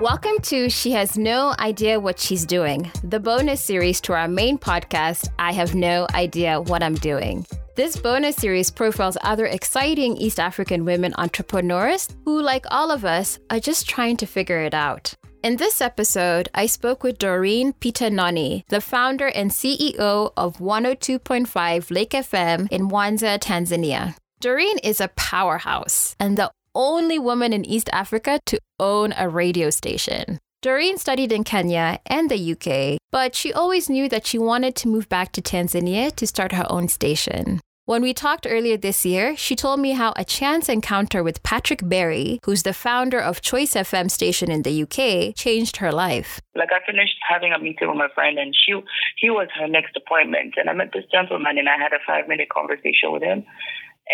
Welcome to She Has No Idea What She's Doing, the bonus series to our main podcast, I Have No Idea What I'm Doing. This bonus series profiles other exciting East African women entrepreneurs who, like all of us, are just trying to figure it out. In this episode, I spoke with Doreen Peter the founder and CEO of 102.5 Lake FM in Mwanza, Tanzania. Doreen is a powerhouse and the only woman in East Africa to own a radio station. Doreen studied in Kenya and the UK, but she always knew that she wanted to move back to Tanzania to start her own station. When we talked earlier this year, she told me how a chance encounter with Patrick Berry, who's the founder of Choice FM station in the UK, changed her life. Like I finished having a meeting with my friend and she he was her next appointment and I met this gentleman and I had a five minute conversation with him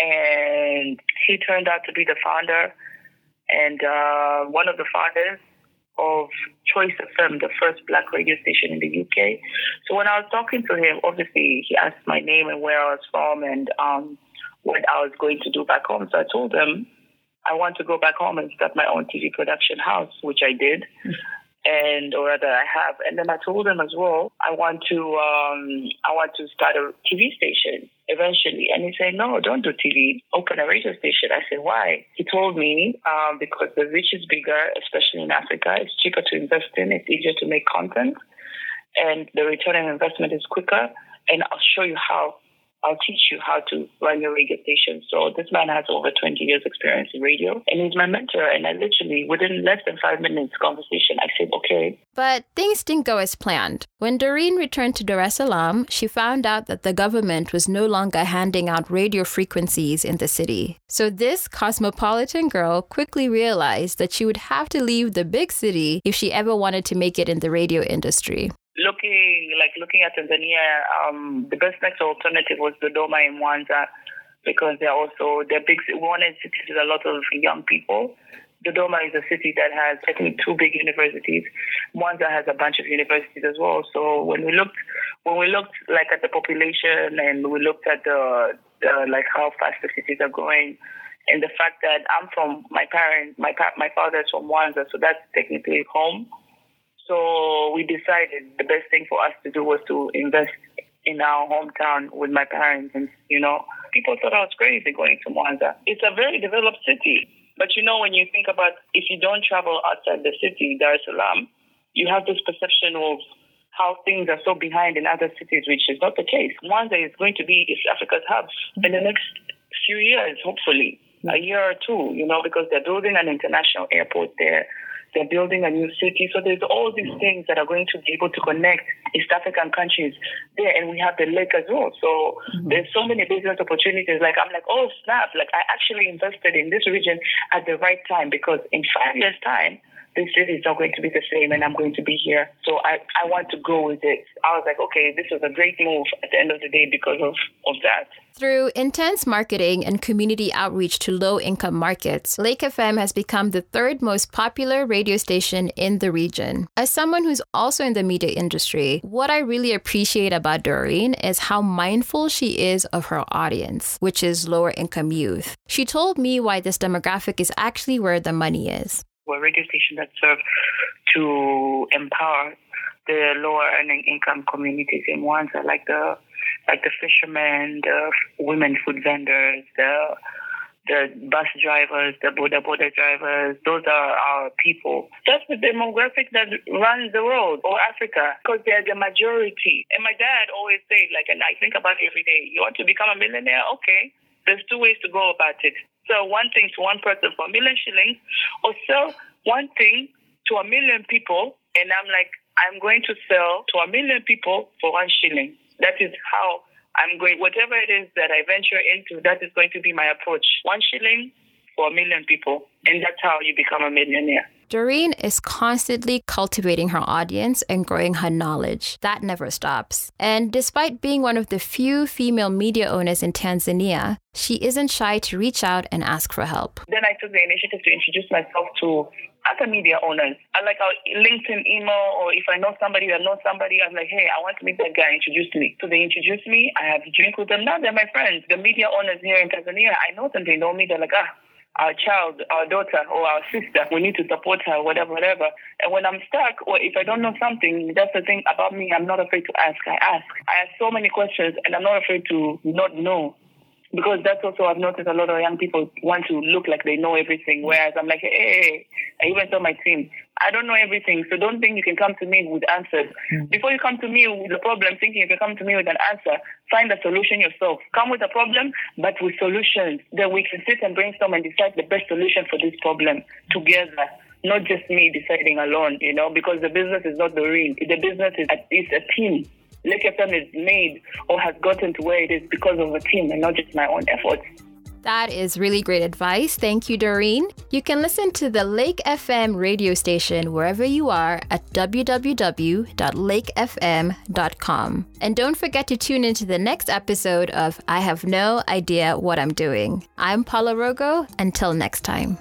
and he turned out to be the founder and uh, one of the founders of Choice FM, the first black radio station in the UK. So when I was talking to him, obviously he asked my name and where I was from and um, what I was going to do back home. So I told him I want to go back home and start my own TV production house, which I did. Mm-hmm and or rather I have. And then I told them as well, I want to um, I want to start a TV station eventually. And he said, No, don't do TV. Open a radio station. I said, Why? He told me um, because the reach is bigger, especially in Africa. It's cheaper to invest in. It's easier to make content, and the return on investment is quicker. And I'll show you how I'll teach you how to run your radio station. So this man has over 20 years experience in radio and he's my mentor. And I literally, within less than five minutes conversation, I said, okay. But things didn't go as planned. When Doreen returned to Dar es Salaam, she found out that the government was no longer handing out radio frequencies in the city. So this cosmopolitan girl quickly realized that she would have to leave the big city if she ever wanted to make it in the radio industry like looking at Tanzania, um, the best next alternative was Dodoma in Mwanza because they're also they're big. One is a lot of young people. Dodoma is a city that has I think two big universities. Mwanza has a bunch of universities as well. So when we looked when we looked like at the population and we looked at the, the like how fast the cities are growing and the fact that I'm from my parents, my pa- my father is from Mwanza, so that's technically home. So we decided the best thing for us to do was to invest in our hometown with my parents. And, you know, people thought I was crazy going to Mwanza. It's a very developed city. But, you know, when you think about if you don't travel outside the city, Dar es Salaam, you have this perception of how things are so behind in other cities, which is not the case. Mwanza is going to be East Africa's hub in the next few years, hopefully, a year or two, you know, because they're building an international airport there. They're building a new city. So there's all these things that are going to be able to connect East African countries there. And we have the lake as well. So mm-hmm. there's so many business opportunities. Like, I'm like, oh, snap. Like, I actually invested in this region at the right time because in five years' time, this city is not going to be the same and I'm going to be here. So I, I want to go with it. I was like, okay, this was a great move at the end of the day because of, of that. Through intense marketing and community outreach to low income markets, Lake FM has become the third most popular radio station in the region. As someone who's also in the media industry, what I really appreciate about Doreen is how mindful she is of her audience, which is lower income youth. She told me why this demographic is actually where the money is were radio stations that serve to empower the lower earning income communities in Mwanza, like the like the fishermen, the women food vendors, the the bus drivers, the boda boda drivers, those are our people. That's the demographic that runs the world or Africa because they're the majority. And my dad always said, like, and I think about it every day, you want to become a millionaire? Okay. There's two ways to go about it sell one thing to one person for a million shillings or sell one thing to a million people and I'm like, I'm going to sell to a million people for one shilling. That is how I'm going, whatever it is that I venture into, that is going to be my approach. One shilling for a million people. And that's how you become a millionaire. Doreen is constantly cultivating her audience and growing her knowledge. That never stops. And despite being one of the few female media owners in Tanzania, she isn't shy to reach out and ask for help. Then I took the initiative to introduce myself to other media owners. I like our LinkedIn email, or if I know somebody or know somebody, I'm like, hey, I want to meet that guy. Introduce me. So they introduce me. I have a drink with them. Now they're my friends. The media owners here in Tanzania, I know them. They know me. They're like, ah, our child, our daughter, or our sister. We need to support her, whatever, whatever. And when I'm stuck, or if I don't know something, that's the thing about me. I'm not afraid to ask. I ask. I ask so many questions, and I'm not afraid to not know because that's also I've noticed a lot of young people want to look like they know everything, whereas I'm like, hey, I even tell my team, I don't know everything, so don't think you can come to me with answers. Mm. Before you come to me with a problem, thinking you can come to me with an answer, find a solution yourself. Come with a problem, but with solutions. Then we can sit and brainstorm and decide the best solution for this problem together. Not just me deciding alone, you know, because the business is not Doreen. The business is a, it's a team. Lake FM is made or has gotten to where it is because of a team and not just my own efforts. That is really great advice. Thank you, Doreen. You can listen to the Lake FM radio station wherever you are at www.lakefm.com. And don't forget to tune into the next episode of I Have No Idea What I'm Doing. I'm Paula Rogo. Until next time.